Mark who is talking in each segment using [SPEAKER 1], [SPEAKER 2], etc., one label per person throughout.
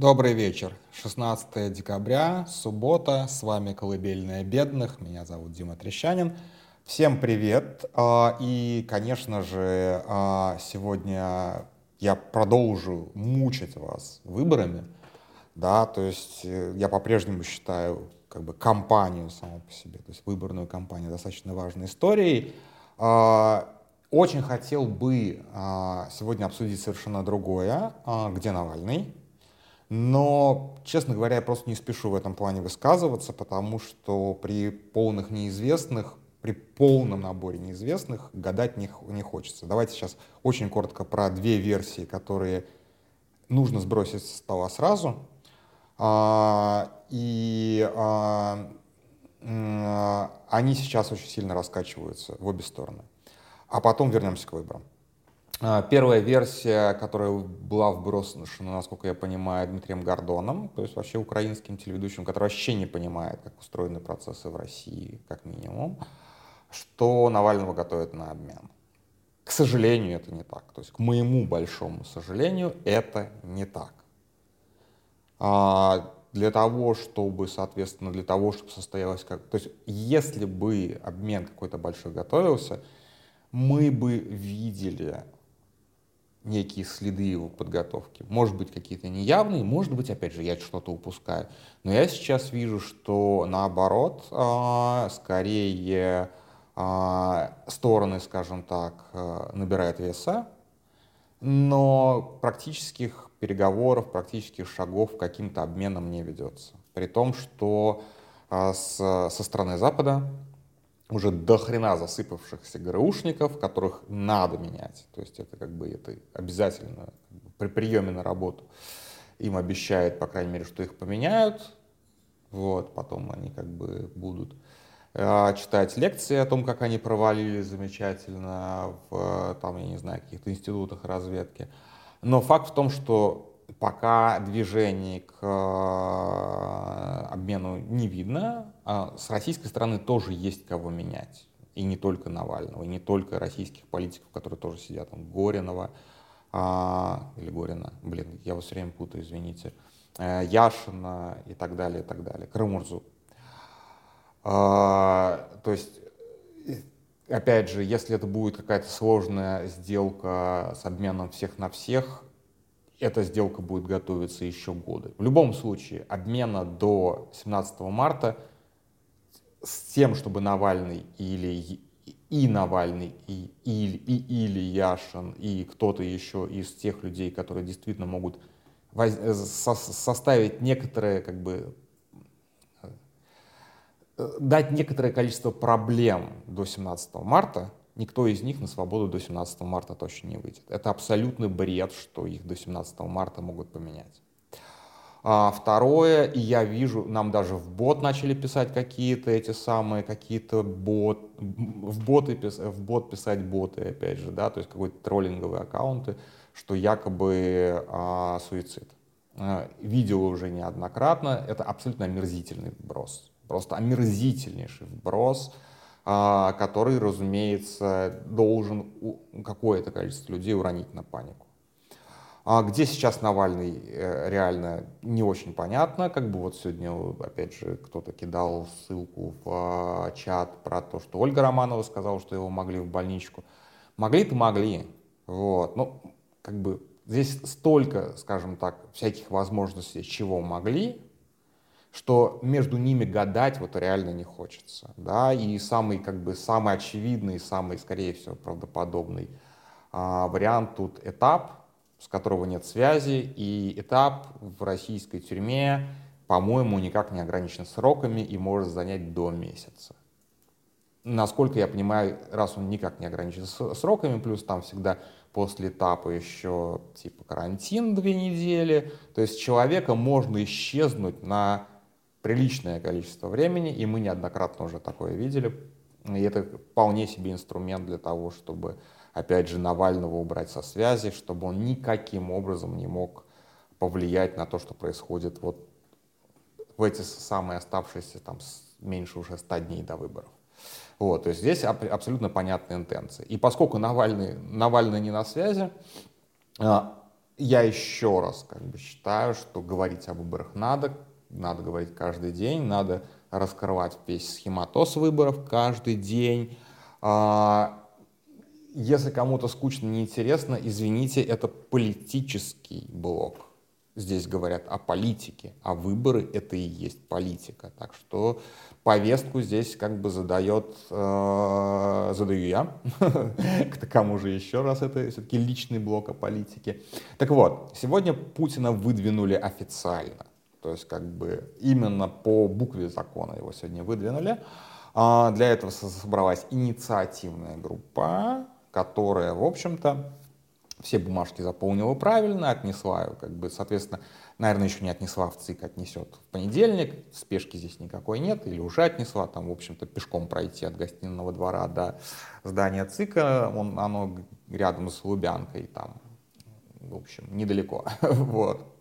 [SPEAKER 1] Добрый вечер. 16 декабря, суббота. С вами «Колыбельная бедных». Меня зовут Дима Трещанин. Всем привет. А, и, конечно же, а, сегодня я продолжу мучить вас выборами. Да, то есть э, я по-прежнему считаю как бы кампанию саму по себе, то есть выборную кампанию достаточно важной историей. А, очень хотел бы сегодня обсудить совершенно другое. Где Навальный? Но, честно говоря, я просто не спешу в этом плане высказываться, потому что при полных неизвестных, при полном наборе неизвестных гадать не, не хочется. Давайте сейчас очень коротко про две версии, которые нужно сбросить с стола сразу. А, и а, а, они сейчас очень сильно раскачиваются в обе стороны. А потом вернемся к выборам. А, первая версия, которая была вброшена, насколько я понимаю, Дмитрием Гордоном, то есть вообще украинским телеведущим, который вообще не понимает, как устроены процессы в России, как минимум, что Навального готовят на обмен. К сожалению, это не так. То есть, к моему большому сожалению, это не так. А для того, чтобы, соответственно, для того, чтобы состоялось как... То есть, если бы обмен какой-то большой готовился, мы бы видели некие следы его подготовки. Может быть, какие-то неявные, может быть, опять же, я что-то упускаю. Но я сейчас вижу, что наоборот, а, скорее а, стороны, скажем так, а, набирают веса, но практических переговоров, практических шагов каким-то обменом не ведется. При том, что с, со стороны Запада уже до хрена засыпавшихся ГРУшников, которых надо менять. То есть это как бы это обязательно при приеме на работу им обещают, по крайней мере, что их поменяют. Вот, потом они как бы будут э, читать лекции о том, как они провалили замечательно в, там, я не знаю, каких-то институтах разведки. Но факт в том, что пока движений к э, обмену не видно. А с российской стороны тоже есть кого менять. И не только Навального, и не только российских политиков, которые тоже сидят, там, Горинова, а, или Горина, блин, я вас все время путаю, извините, а, Яшина и так далее, и так далее, Крымурзу. А, то есть, опять же, если это будет какая-то сложная сделка с обменом всех на всех, эта сделка будет готовиться еще годы. В любом случае, обмена до 17 марта с тем, чтобы Навальный или и Навальный, и, и, и, или Яшин, и кто-то еще из тех людей, которые действительно могут воз, со, составить некоторое, как бы, э, дать некоторое количество проблем до 17 марта, никто из них на свободу до 17 марта точно не выйдет. Это абсолютный бред, что их до 17 марта могут поменять. А второе, и я вижу, нам даже в бот начали писать какие-то эти самые, какие-то бот, в, боты, в бот писать боты, опять же, да, то есть какой-то троллинговые аккаунты, что якобы а, суицид. А, видел уже неоднократно, это абсолютно омерзительный вброс, просто омерзительнейший вброс, а, который, разумеется, должен какое-то количество людей уронить на панику. А где сейчас Навальный, э, реально не очень понятно. Как бы вот сегодня, опять же, кто-то кидал ссылку в а, чат про то, что Ольга Романова сказала, что его могли в больничку. Могли-то могли. Вот. Ну, как бы здесь столько, скажем так, всяких возможностей, чего могли, что между ними гадать вот реально не хочется. Да? И самый, как бы, самый очевидный, самый, скорее всего, правдоподобный а, вариант тут этап, с которого нет связи, и этап в российской тюрьме, по-моему, никак не ограничен сроками и может занять до месяца. Насколько я понимаю, раз он никак не ограничен сроками, плюс там всегда после этапа еще типа карантин две недели, то есть человека можно исчезнуть на приличное количество времени, и мы неоднократно уже такое видели. И это вполне себе инструмент для того, чтобы, опять же, Навального убрать со связи, чтобы он никаким образом не мог повлиять на то, что происходит вот в эти самые оставшиеся там меньше уже 100 дней до выборов. Вот, то есть здесь абсолютно понятные интенции. И поскольку Навальный, Навальный не на связи, а, я еще раз как бы считаю, что говорить о выборах надо, надо говорить каждый день, надо раскрывать весь схематоз выборов каждый день. А, если кому-то скучно, неинтересно, извините, это политический блок. Здесь говорят о политике, а выборы это и есть политика. Так что повестку здесь как бы задает, э, задаю я. К кому же еще раз это все-таки личный блок о политике. Так вот, сегодня Путина выдвинули официально. То есть как бы именно по букве закона его сегодня выдвинули. А для этого собралась инициативная группа, которая, в общем-то, все бумажки заполнила правильно, отнесла, как бы, соответственно, наверное, еще не отнесла в ЦИК, отнесет в понедельник, спешки здесь никакой нет, или уже отнесла, там, в общем-то, пешком пройти от гостиного двора до здания ЦИКа, он, оно рядом с Лубянкой, там, в общем, недалеко, вот.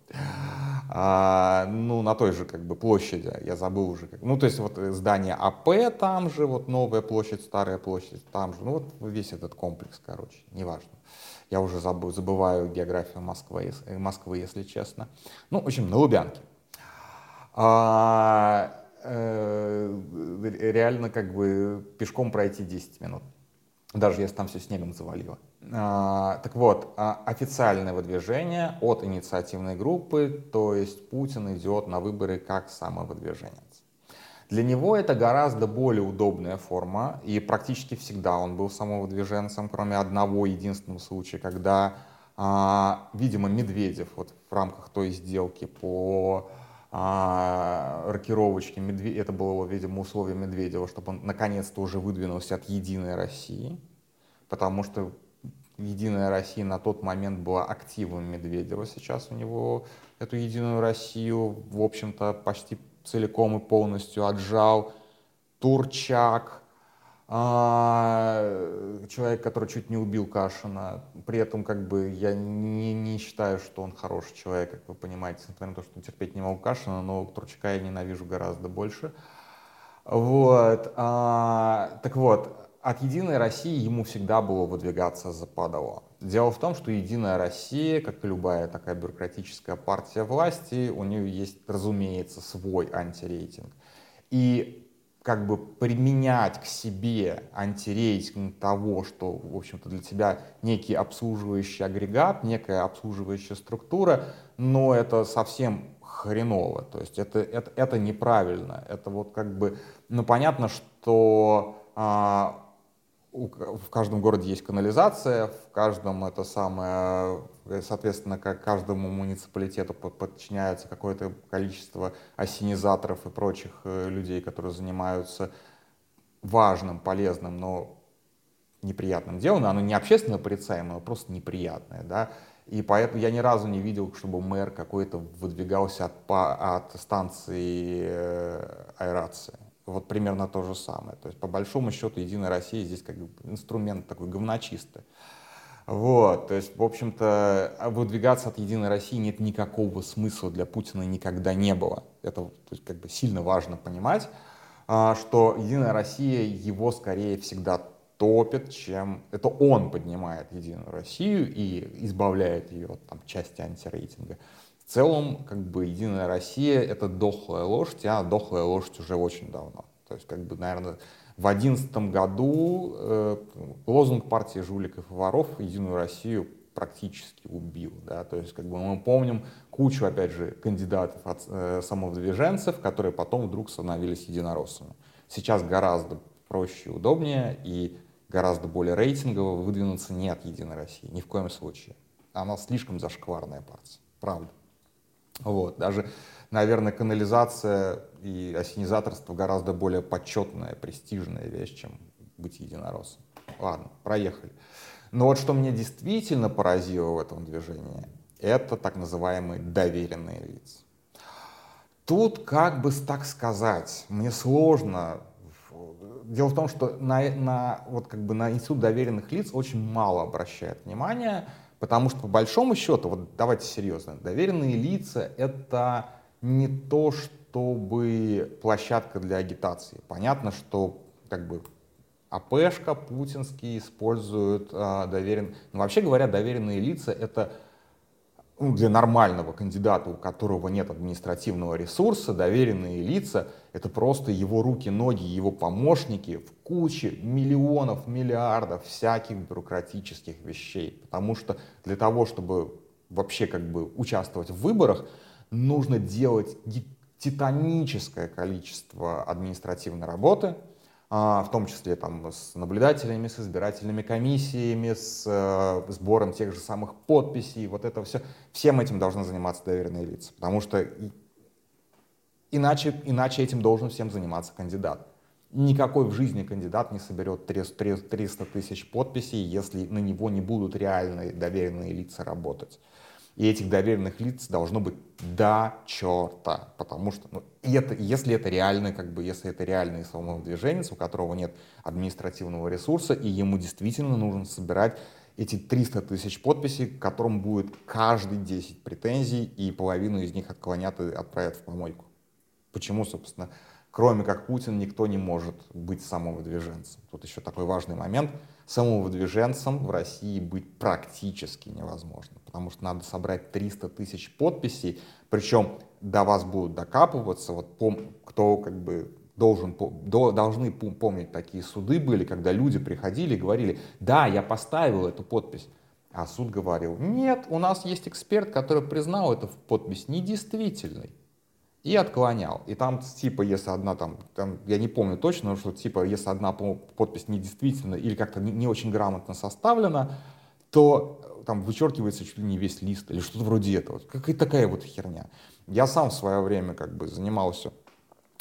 [SPEAKER 1] А, ну, на той же как бы площади, я забыл уже, как, ну, то есть вот здание АП там же, вот новая площадь, старая площадь там же, ну, вот весь этот комплекс, короче, неважно. Я уже забыл, забываю географию Москвы, э, Москвы, если честно. Ну, в общем, на Лубянке. А, э, реально как бы пешком пройти 10 минут. Даже если там все снегом завалило. А, так вот, а, официальное выдвижение от инициативной группы, то есть Путин идет на выборы как самовыдвижение. Для него это гораздо более удобная форма, и практически всегда он был самовыдвиженцем, кроме одного единственного случая, когда, а, видимо, Медведев вот в рамках той сделки по рокировочке, это было, видимо, условие Медведева, чтобы он наконец-то уже выдвинулся от «Единой России», потому что Единая Россия на тот момент была активом Медведева. Сейчас у него эту Единую Россию, в общем-то, почти целиком и полностью отжал. Турчак, а, человек, который чуть не убил Кашина. При этом как бы я не, не считаю, что он хороший человек, как вы понимаете, несмотря на то, что терпеть не могу Кашина, но Турчака я ненавижу гораздо больше. Вот. А, так вот, от «Единой России» ему всегда было выдвигаться за падало. Дело в том, что «Единая Россия», как и любая такая бюрократическая партия власти, у нее есть, разумеется, свой антирейтинг. И как бы применять к себе антирейтинг того, что, в общем-то, для тебя некий обслуживающий агрегат, некая обслуживающая структура, но это совсем хреново. То есть это, это, это неправильно. Это вот как бы, ну понятно, что а, в каждом городе есть канализация, в каждом это самое, э, соответственно, как каждому муниципалитету подчиняется какое-то количество осенизаторов и прочих э, людей, которые занимаются важным, полезным, но неприятным делом. Оно не общественно порицаемое, а просто неприятное, да. И поэтому я ни разу не видел, чтобы мэр какой-то выдвигался от, от станции э, аэрации. Вот примерно то же самое. То есть, по большому счету, Единая Россия здесь как инструмент такой говночистый. Вот, то есть, в общем-то, выдвигаться от Единой России нет никакого смысла для Путина никогда не было. Это то есть, как бы сильно важно понимать, а, что Единая Россия его скорее всегда топит, чем это он поднимает Единую Россию и избавляет ее от там, части антирейтинга. В целом, как бы, Единая Россия — это дохлая лошадь, а дохлая лошадь уже очень давно. То есть, как бы, наверное, в 2011 году э, лозунг партии жуликов и воров «Единую Россию» практически убил. Да? То есть, как бы мы помним кучу, опять же, кандидатов от э, самовыдвиженцев, которые потом вдруг становились единороссами. Сейчас гораздо проще и удобнее, и гораздо более рейтингово выдвинуться не от Единой России, ни в коем случае. Она слишком зашкварная партия, правда. Вот. Даже, наверное, канализация и осенизаторство гораздо более почетная, престижная вещь, чем быть единороссом. Ладно, проехали. Но вот что меня действительно поразило в этом движении, это так называемые доверенные лица. Тут, как бы так сказать, мне сложно. Дело в том, что на, на, вот как бы на институт доверенных лиц очень мало обращает внимания, Потому что по большому счету, вот давайте серьезно, доверенные лица — это не то, чтобы площадка для агитации. Понятно, что как бы АПшка путинский используют а, доверен... Но вообще говоря, доверенные лица — это ну, для нормального кандидата, у которого нет административного ресурса, доверенные лица — это просто его руки, ноги, его помощники в куче миллионов, миллиардов всяких бюрократических вещей. Потому что для того, чтобы вообще как бы участвовать в выборах, нужно делать титаническое количество административной работы — в том числе там, с наблюдателями, с избирательными комиссиями, с э, сбором тех же самых подписей, вот это все. Всем этим должны заниматься доверенные лица, потому что иначе, иначе этим должен всем заниматься кандидат. Никакой в жизни кандидат не соберет 300 тысяч подписей, если на него не будут реальные доверенные лица работать. И этих доверенных лиц должно быть до черта, потому что ну, и это, если это реальный, как бы, если это реальный самовыдвиженец, у которого нет административного ресурса, и ему действительно нужно собирать эти 300 тысяч подписей, к которым будет каждый 10 претензий, и половину из них отклонят и отправят в помойку. Почему, собственно, кроме как Путин, никто не может быть самовыдвиженцем? Тут еще такой важный момент — самовыдвиженцем в России быть практически невозможно, потому что надо собрать 300 тысяч подписей, причем до вас будут докапываться, вот пом, кто как бы должен, до, должны помнить такие суды были, когда люди приходили и говорили, да, я поставил эту подпись, а суд говорил, нет, у нас есть эксперт, который признал эту подпись недействительной и отклонял. И там типа, если одна там, там я не помню точно, но что типа, если одна подпись недействительна или как-то не, не очень грамотно составлена, то э, там вычеркивается чуть ли не весь лист или что-то вроде этого. Какая-то такая вот херня. Я сам в свое время как бы занимался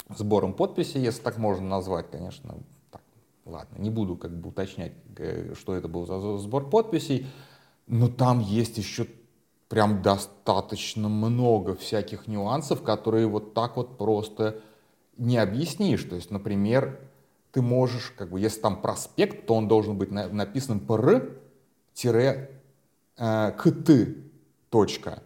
[SPEAKER 1] сбором подписей, если так можно назвать, конечно. Так, ладно, не буду как бы уточнять, э, что это был за сбор подписей, но там есть еще прям достаточно много всяких нюансов, которые вот так вот просто не объяснишь. То есть, например, ты можешь, как бы, если там проспект, то он должен быть на, написан пр-кт, э, точка.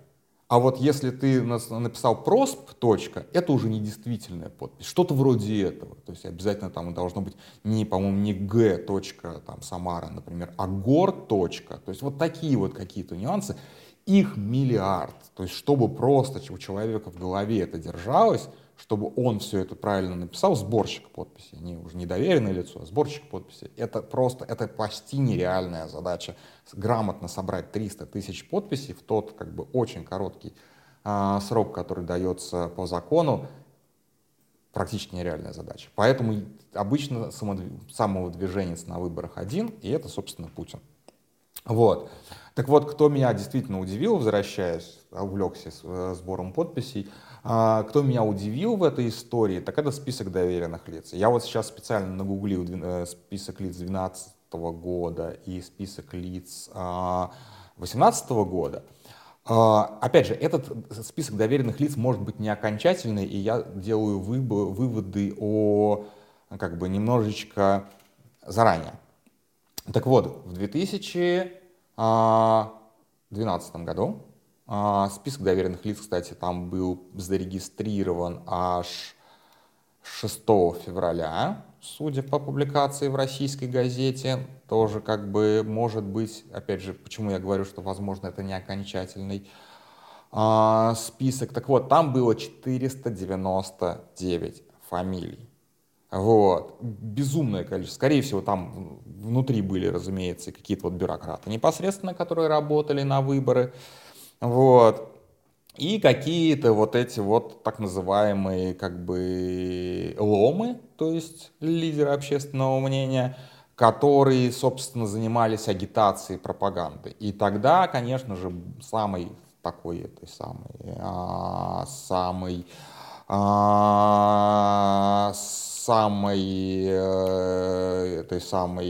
[SPEAKER 1] А вот если ты написал просп, точка, это уже недействительная подпись. Что-то вроде этого. То есть обязательно там должно быть не, по-моему, не г, точка, там, Самара, например, а гор, точка. То есть вот такие вот какие-то нюансы. Их миллиард. То есть, чтобы просто у человека в голове это держалось, чтобы он все это правильно написал, сборщик подписи, не уже не доверенное лицо, а сборщик подписи, это просто, это почти нереальная задача. Грамотно собрать 300 тысяч подписей в тот как бы очень короткий а, срок, который дается по закону, практически нереальная задача. Поэтому обычно самовыдвиженец на выборах один, и это, собственно, Путин. Вот. Так вот, кто меня действительно удивил, возвращаясь, увлекся э, сбором подписей, а, кто меня удивил в этой истории, так это список доверенных лиц. Я вот сейчас специально нагуглил э, список лиц 2012 года и список лиц 2018 а, года. А, опять же, этот список доверенных лиц может быть не окончательный, и я делаю выводы о как бы немножечко заранее. Так вот, в 2000 2012 году. А, список доверенных лиц, кстати, там был зарегистрирован аж 6 февраля, судя по публикации в российской газете. Тоже как бы может быть, опять же, почему я говорю, что, возможно, это не окончательный а, список. Так вот, там было 499 фамилий. Вот. Безумное количество. Скорее всего, там внутри были, разумеется, какие-то вот бюрократы непосредственно, которые работали на выборы. Вот. И какие-то вот эти вот так называемые как бы ломы, то есть лидеры общественного мнения, которые, собственно, занимались агитацией, пропагандой. И тогда, конечно же, самый такой этой самый, а, самый а, самой, э, этой самой,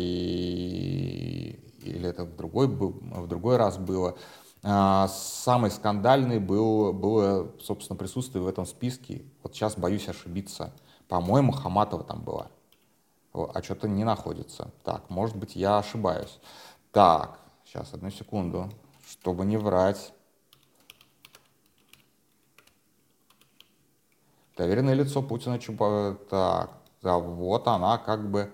[SPEAKER 1] или это в другой, в другой раз было, а, самый скандальный был, было, собственно, присутствие в этом списке. Вот сейчас боюсь ошибиться. По-моему, Хаматова там была. А что-то не находится. Так, может быть, я ошибаюсь. Так, сейчас, одну секунду, чтобы не врать. Доверенное лицо Путина Чуба... Так, да, вот она как бы...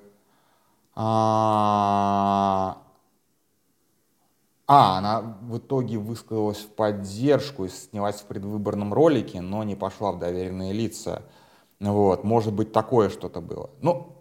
[SPEAKER 1] А, А, она в итоге высказалась в поддержку и снялась в предвыборном ролике, но не пошла в доверенные лица. Вот, может быть, такое что-то было. Ну,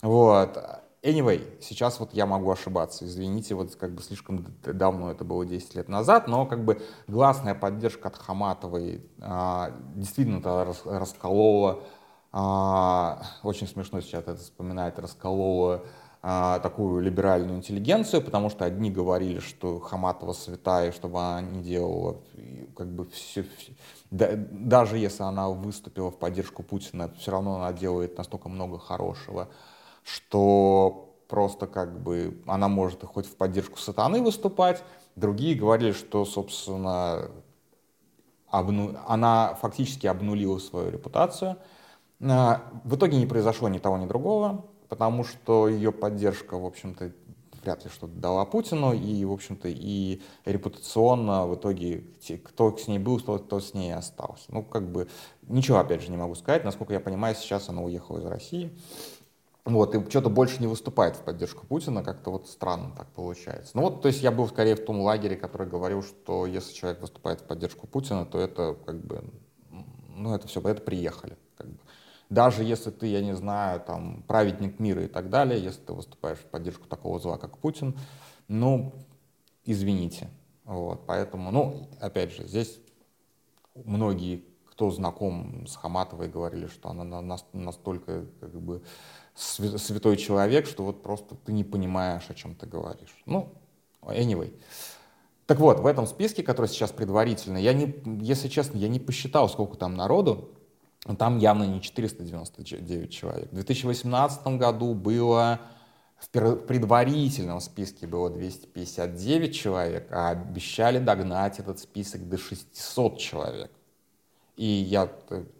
[SPEAKER 1] вот. Anyway, сейчас вот я могу ошибаться, извините, вот как бы слишком давно это было 10 лет назад, но как бы гласная поддержка от Хаматовой а, действительно тогда рас, расколола, а, очень смешно сейчас это вспоминать, расколола а, такую либеральную интеллигенцию, потому что одни говорили, что Хаматова святая, чтобы она не делала как бы все, все да, даже если она выступила в поддержку Путина, все равно она делает настолько много хорошего, что просто как бы она может хоть в поддержку сатаны выступать. Другие говорили, что, собственно, обну... она фактически обнулила свою репутацию. А, в итоге не произошло ни того, ни другого, потому что ее поддержка, в общем-то, вряд ли что-то дала Путину, и, в общем-то, и репутационно в итоге кто с ней был, кто, с ней остался. Ну, как бы, ничего, опять же, не могу сказать. Насколько я понимаю, сейчас она уехала из России. Вот, и что-то больше не выступает в поддержку Путина, как-то вот странно так получается. Ну вот, то есть я был скорее в том лагере, который говорил, что если человек выступает в поддержку Путина, то это как бы, ну это все, это приехали. Даже если ты, я не знаю, там, праведник мира и так далее, если ты выступаешь в поддержку такого зла, как Путин, ну, извините. Вот, поэтому, ну, опять же, здесь многие, кто знаком с Хаматовой, говорили, что она настолько, как бы, святой человек, что вот просто ты не понимаешь, о чем ты говоришь. Ну, anyway. Так вот, в этом списке, который сейчас предварительный, я не, если честно, я не посчитал, сколько там народу, там явно не 499 человек. В 2018 году было в предварительном списке было 259 человек, а обещали догнать этот список до 600 человек. И я,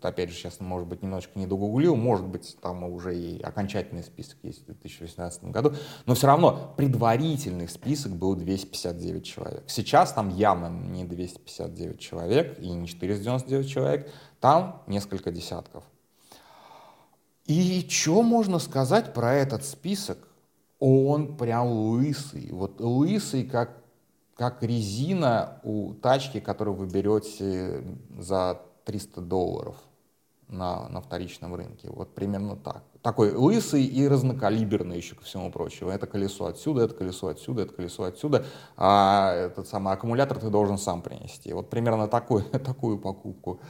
[SPEAKER 1] опять же, сейчас, может быть, немножечко не догуглил, может быть, там уже и окончательный список есть в 2018 году, но все равно предварительный список был 259 человек. Сейчас там явно не 259 человек и не 499 человек, там несколько десятков. И что можно сказать про этот список? Он прям лысый. Вот лысый, как, как резина у тачки, которую вы берете за 300 долларов на, на вторичном рынке. Вот примерно так. Такой лысый и разнокалиберный еще ко всему прочему. Это колесо отсюда, это колесо отсюда, это колесо отсюда, а этот самый аккумулятор ты должен сам принести. Вот примерно такой, такую покупку.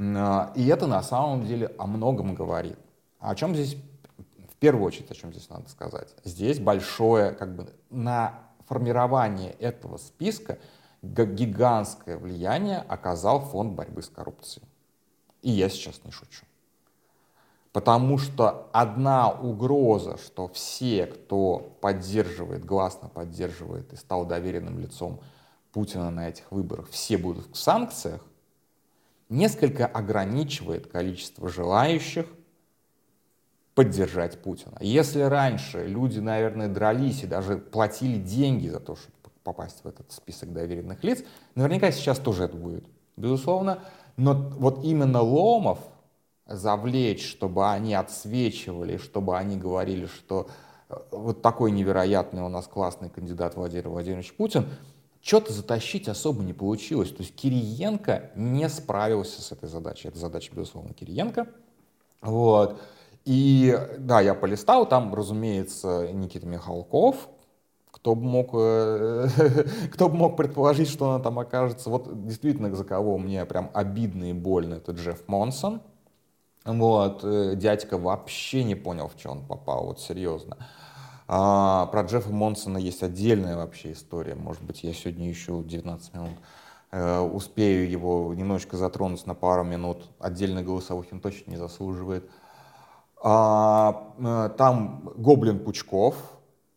[SPEAKER 1] А, и это на самом деле о многом говорит. О чем здесь, в первую очередь, о чем здесь надо сказать? Здесь большое, как бы, на формирование этого списка гигантское влияние оказал фонд борьбы с коррупцией. И я сейчас не шучу. Потому что одна угроза, что все, кто поддерживает, гласно поддерживает и стал доверенным лицом Путина на этих выборах, все будут в санкциях, несколько ограничивает количество желающих поддержать Путина. Если раньше люди, наверное, дрались и даже платили деньги за то, чтобы попасть в этот список доверенных лиц. Наверняка сейчас тоже это будет, безусловно. Но вот именно Ломов завлечь, чтобы они отсвечивали, чтобы они говорили, что э, вот такой невероятный у нас классный кандидат Владимир Владимирович Путин, что-то затащить особо не получилось. То есть Кириенко не справился с этой задачей. Это задача, безусловно, Кириенко. Вот. И да, я полистал, там, разумеется, Никита Михалков, кто бы мог, э, кто бы мог предположить, что она там окажется. Вот действительно, за кого мне прям обидно и больно, это Джефф Монсон. Вот, э, дядька вообще не понял, в что он попал, вот серьезно. А, про Джеффа Монсона есть отдельная вообще история. Может быть, я сегодня еще 19 минут э, успею его немножечко затронуть на пару минут. Отдельно голосовых он точно не заслуживает. А, э, там Гоблин Пучков,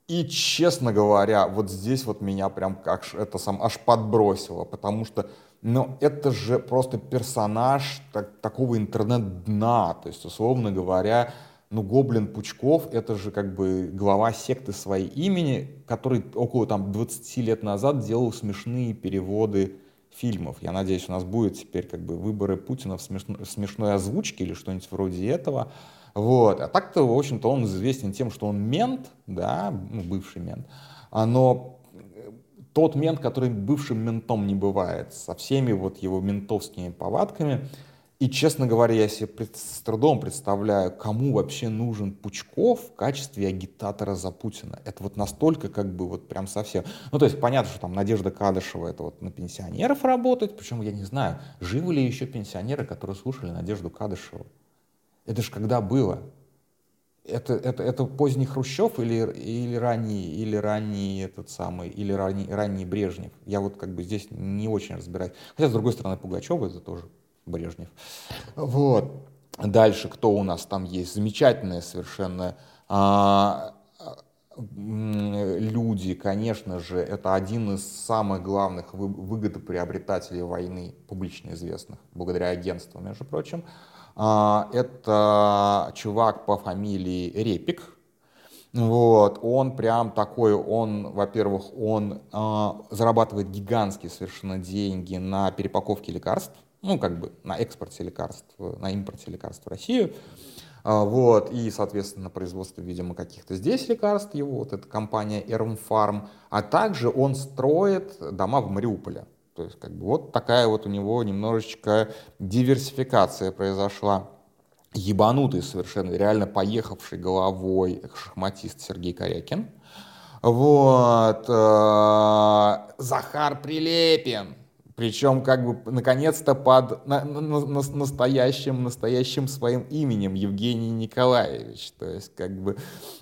[SPEAKER 1] и, честно говоря, вот здесь вот меня прям как это сам аж подбросило, потому что, ну, это же просто персонаж так, такого интернет-дна, то есть, условно говоря, ну, Гоблин Пучков — это же как бы глава секты своей имени, который около там 20 лет назад делал смешные переводы фильмов. Я надеюсь, у нас будет теперь как бы выборы Путина в, смешно, в смешной озвучке или что-нибудь вроде этого. Вот. А так-то, в общем-то, он известен тем, что он мент, да, ну, бывший мент, а, но тот мент, который бывшим ментом не бывает, со всеми вот его ментовскими повадками. И, честно говоря, я себе с трудом представляю, кому вообще нужен Пучков в качестве агитатора за Путина. Это вот настолько как бы вот прям совсем... Ну, то есть понятно, что там Надежда Кадышева это вот на пенсионеров работает, причем я не знаю, живы ли еще пенсионеры, которые слушали Надежду Кадышеву. Это же когда было? Это, это, это поздний Хрущев или, или ранний, или ранний этот самый, или ранний, ранний Брежнев? Я вот как бы здесь не очень разбираюсь. Хотя, с другой стороны, Пугачева это тоже Брежнев. Вот. Дальше кто у нас там есть? Замечательные совершенно а, люди, конечно же, это один из самых главных выгодоприобретателей войны, публично известных, благодаря агентству, между прочим. А, это чувак по фамилии Репик. Вот, он прям такой, он, во-первых, он э, зарабатывает гигантские совершенно деньги на перепаковке лекарств, ну, как бы на экспорте лекарств, на импорте лекарств в Россию. А, вот, и, соответственно, на производстве, видимо, каких-то здесь лекарств его, вот эта компания Ermfarm, а также он строит дома в Мариуполе. То есть как бы вот такая вот у него немножечко диверсификация произошла. Ебанутый совершенно, реально поехавший головой шахматист Сергей Корякин. Вот. Э, Захар Прилепин, причем как бы наконец-то под на, на, на, настоящим, настоящим своим именем Евгений Николаевич. То есть как бы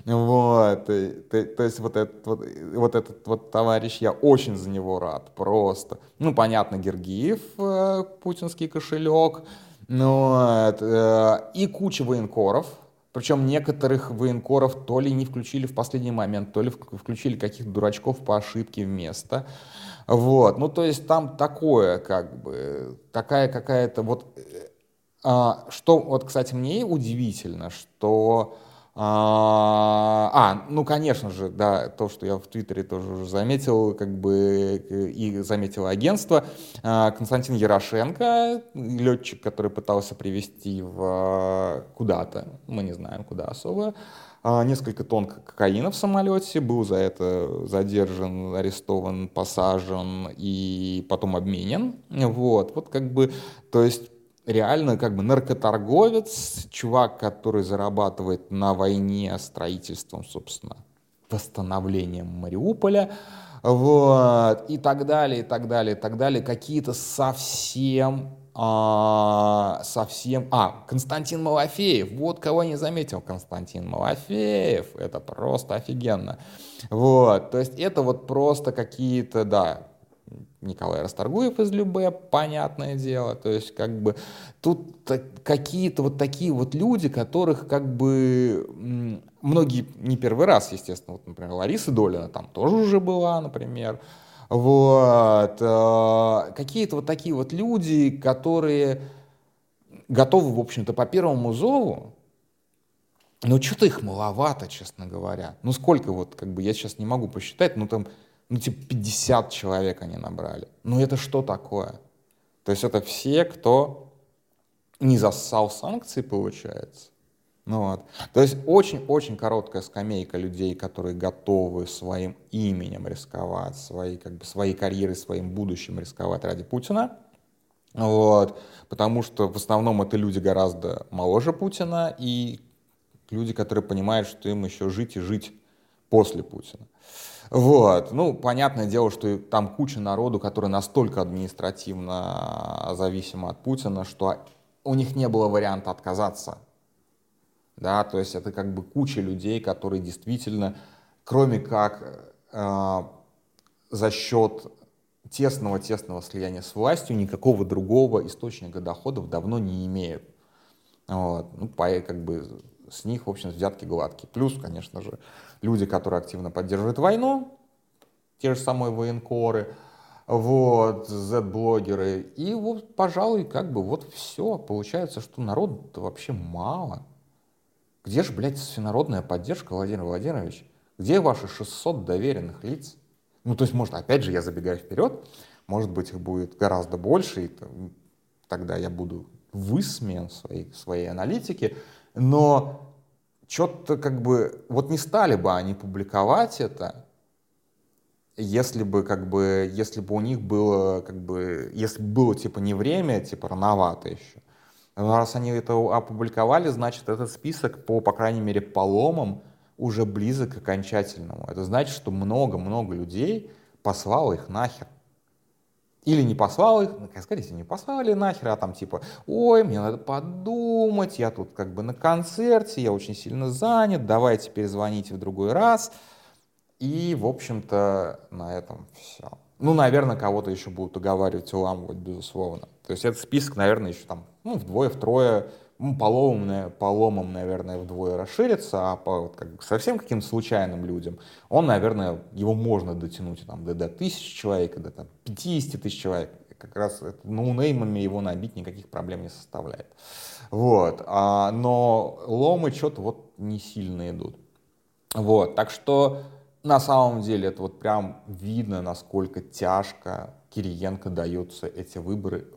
[SPEAKER 1] вот, то, то есть вот этот вот, вот этот вот товарищ, я очень за него рад, просто. Ну, понятно, Гергиев, э, путинский кошелек, ну, э, и куча военкоров, причем некоторых военкоров то ли не включили в последний момент, то ли включили каких-то дурачков по ошибке вместо. Вот, ну то есть там такое, как бы, такая какая-то вот... Э, а, что, вот, кстати, мне удивительно, что... А, а, ну, конечно же, да, то, что я в Твиттере тоже уже заметил, как бы и заметило агентство. А, Константин Ярошенко, летчик, который пытался привести в куда-то, мы не знаем куда особо, а, несколько тонн кокаина в самолете, был за это задержан, арестован, посажен и потом обменен. Вот, вот как бы, то есть реально как бы наркоторговец, чувак, который зарабатывает на войне строительством, собственно, восстановлением Мариуполя, вот, и так далее, и так далее, и так далее, какие-то совсем а, совсем... А, Константин Малафеев. Вот кого не заметил. Константин Малафеев. Это просто офигенно. Вот. То есть это вот просто какие-то, да, Николай Расторгуев из Любе, понятное дело. То есть как бы тут какие-то вот такие вот люди, которых как бы многие не первый раз, естественно. Вот, например, Лариса Долина там тоже уже была, например. Вот. Э, какие-то вот такие вот люди, которые готовы, в общем-то, по первому зову, но что-то их маловато, честно говоря. Ну сколько вот, как бы, я сейчас не могу посчитать, ну там, ну типа 50 человек они набрали. Ну это что такое? То есть это все, кто не зассал санкции, получается. Ну вот. То есть очень-очень короткая скамейка людей, которые готовы своим именем рисковать, своей, как бы, своей карьерой, своим будущим рисковать ради Путина. Вот. Потому что в основном это люди гораздо моложе Путина и люди, которые понимают, что им еще жить и жить после Путина. Вот. Ну, понятное дело, что там куча народу, который настолько административно зависима от Путина, что у них не было варианта отказаться да, то есть это как бы куча людей, которые действительно, кроме как э, за счет тесного-тесного слияния с властью, никакого другого источника доходов давно не имеют. Вот. Ну, по, как бы с них, в общем, взятки гладкие. Плюс, конечно же, люди, которые активно поддерживают войну, те же самые военкоры, вот, Z-блогеры. И вот, пожалуй, как бы вот все. Получается, что народу вообще мало. Где же, блядь, всенародная поддержка, Владимир Владимирович? Где ваши 600 доверенных лиц? Ну, то есть, может, опять же, я забегаю вперед, может быть, их будет гораздо больше, и тогда я буду высмеян своей, своей аналитике, но что-то как бы, вот не стали бы они публиковать это, если бы, как бы, если бы у них было, как бы, если бы было, типа, не время, типа, рановато еще. Но раз они это опубликовали, значит, этот список по, по крайней мере, поломам уже близок к окончательному. Это значит, что много-много людей послало их нахер. Или не послал их, ну, скорее всего, не послали нахер, а там типа, ой, мне надо подумать, я тут как бы на концерте, я очень сильно занят, давайте перезвоните в другой раз. И, в общем-то, на этом все. Ну, наверное, кого-то еще будут уговаривать уламывать, безусловно. То есть этот список, наверное, еще там ну, вдвое-втрое, ну, поломом, поломом, наверное, вдвое расширится, а по вот, как совсем каким-то случайным людям, он, наверное, его можно дотянуть там, до, до тысячи человек, до там, 50 тысяч человек. Как раз ноунеймами его набить никаких проблем не составляет. Вот. А, но ломы что-то вот не сильно идут. Вот. Так что на самом деле это вот прям видно, насколько тяжко Кириенко даются эти выборы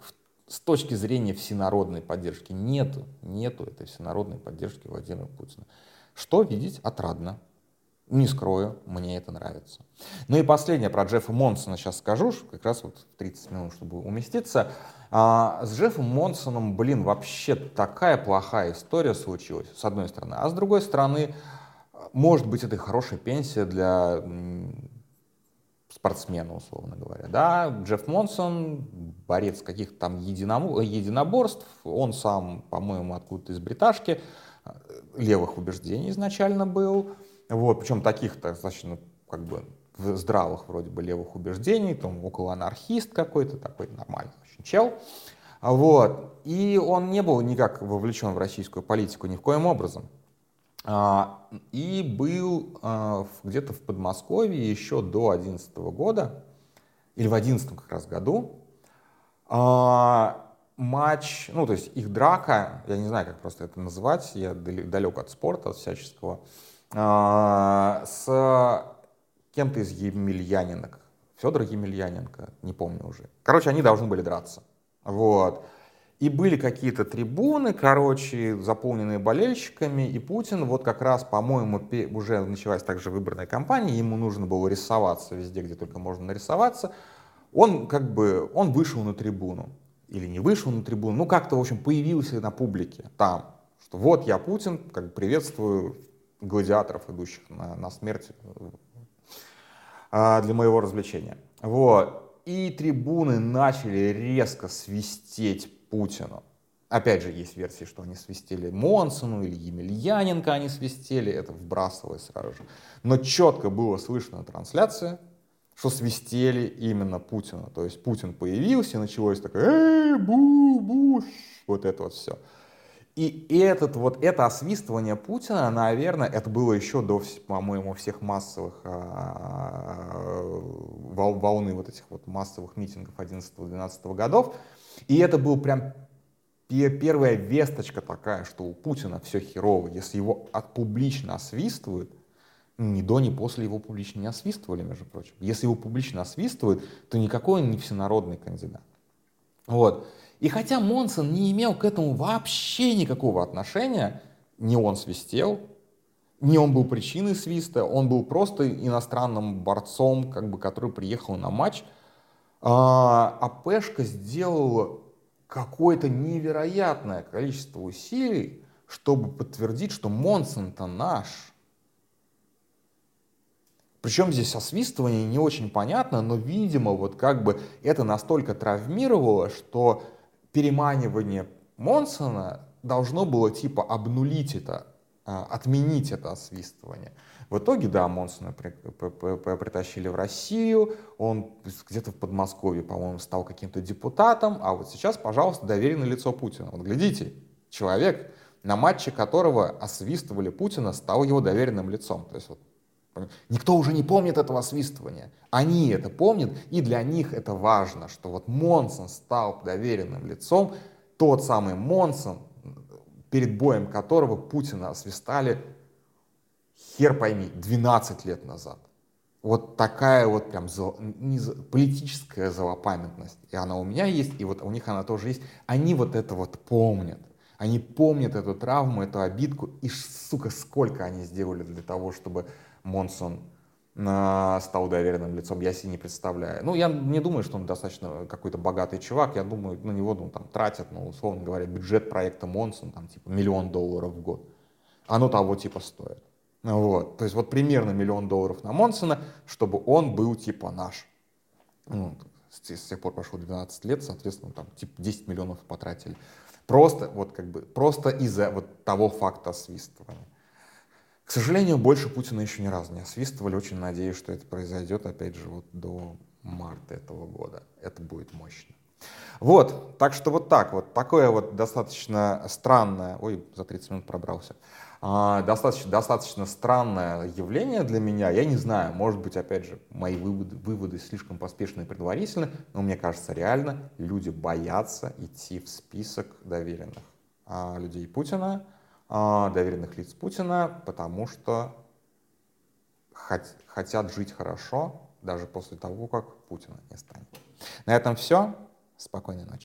[SPEAKER 1] с точки зрения всенародной поддержки. Нету, нету этой всенародной поддержки Владимира Путина. Что видеть отрадно. Не скрою, мне это нравится. Ну и последнее про Джеффа Монсона сейчас скажу, как раз вот в 30 минут, чтобы уместиться. А, с Джеффом Монсоном, блин, вообще такая плохая история случилась, с одной стороны. А с другой стороны, может быть, это хорошая пенсия для спортсмена, условно говоря. Да, Джефф Монсон, борец каких-то там единоборств, он сам, по-моему, откуда-то из бриташки, левых убеждений изначально был, вот, причем таких-то достаточно как бы здравых вроде бы левых убеждений, там около анархист какой-то, такой нормальный очень чел. Вот. И он не был никак вовлечен в российскую политику ни в коем образом. А, и был а, где-то в Подмосковье еще до 2011 года, или в 2011 как раз году, а, матч, ну то есть их драка, я не знаю, как просто это называть, я далек от спорта, от всяческого, с кем-то из Емельянинок, Федор Емельяненко, не помню уже. Короче, они должны были драться. Вот. И были какие-то трибуны, короче, заполненные болельщиками, и Путин вот как раз, по-моему, уже началась также выборная кампания, ему нужно было рисоваться везде, где только можно нарисоваться. Он как бы, он вышел на трибуну, или не вышел на трибуну, ну как-то, в общем, появился на публике там, что вот я Путин, как бы приветствую гладиаторов, идущих на, на смерть а, для моего развлечения. Вот. И трибуны начали резко свистеть Путину. Опять же, есть версии, что они свистели Монсону или Емельяненко они свистели, это вбрасывалось сразу же. Но четко было слышно на трансляции, что свистели именно Путину. То есть Путин появился, и началось такое «Эй, бу, бу», вот это вот все. И этот, вот это освистывание Путина, наверное, это было еще до, по-моему, всех массовых а, волны вот этих вот массовых митингов 11-12 годов. И это был прям первая весточка такая, что у Путина все херово. Если его от публично освистывают, ни до, ни после его публично не освистывали, между прочим. Если его публично освистывают, то никакой он не всенародный кандидат. Вот. И хотя Монсон не имел к этому вообще никакого отношения, не он свистел, не он был причиной свиста, он был просто иностранным борцом, как бы, который приехал на матч, а, а Пешка сделала какое-то невероятное количество усилий, чтобы подтвердить, что Монсон-то наш. Причем здесь освистывание не очень понятно, но, видимо, вот как бы это настолько травмировало, что переманивание Монсона должно было типа обнулить это, отменить это освистывание. В итоге, да, Монсона при, при, при, притащили в Россию, он где-то в Подмосковье, по-моему, стал каким-то депутатом, а вот сейчас, пожалуйста, доверенное лицо Путина. Вот глядите, человек, на матче которого освистывали Путина, стал его доверенным лицом. То есть вот, никто уже не помнит этого освистывания. Они это помнят, и для них это важно, что вот Монсон стал доверенным лицом, тот самый Монсон, перед боем которого Путина освистали хер пойми, 12 лет назад. Вот такая вот прям зло, не, политическая злопамятность. И она у меня есть, и вот у них она тоже есть. Они вот это вот помнят. Они помнят эту травму, эту обидку, и, сука, сколько они сделали для того, чтобы Монсон стал доверенным лицом, я себе не представляю. Ну, я не думаю, что он достаточно какой-то богатый чувак, я думаю, на него ну, там тратят, ну, условно говоря, бюджет проекта Монсон, там, типа, миллион долларов в год. Оно того, типа, стоит. Вот, то есть вот примерно миллион долларов на Монсона, чтобы он был, типа, наш. Ну, с, с тех пор прошло 12 лет, соответственно, там, типа, 10 миллионов потратили. Просто, вот, как бы, просто из-за вот того факта освистывания. К сожалению, больше Путина еще ни разу не освистывали. Очень надеюсь, что это произойдет, опять же, вот до марта этого года. Это будет мощно. Вот, так что вот так вот, такое вот достаточно странное, ой, за 30 минут пробрался, а, достаточно, достаточно странное явление для меня. Я не знаю, может быть, опять же, мои выводы, выводы слишком поспешные и предварительны, но мне кажется, реально люди боятся идти в список доверенных а, людей Путина, доверенных лиц Путина, потому что хотят жить хорошо даже после того, как Путина не станет. На этом все. Спокойной ночи.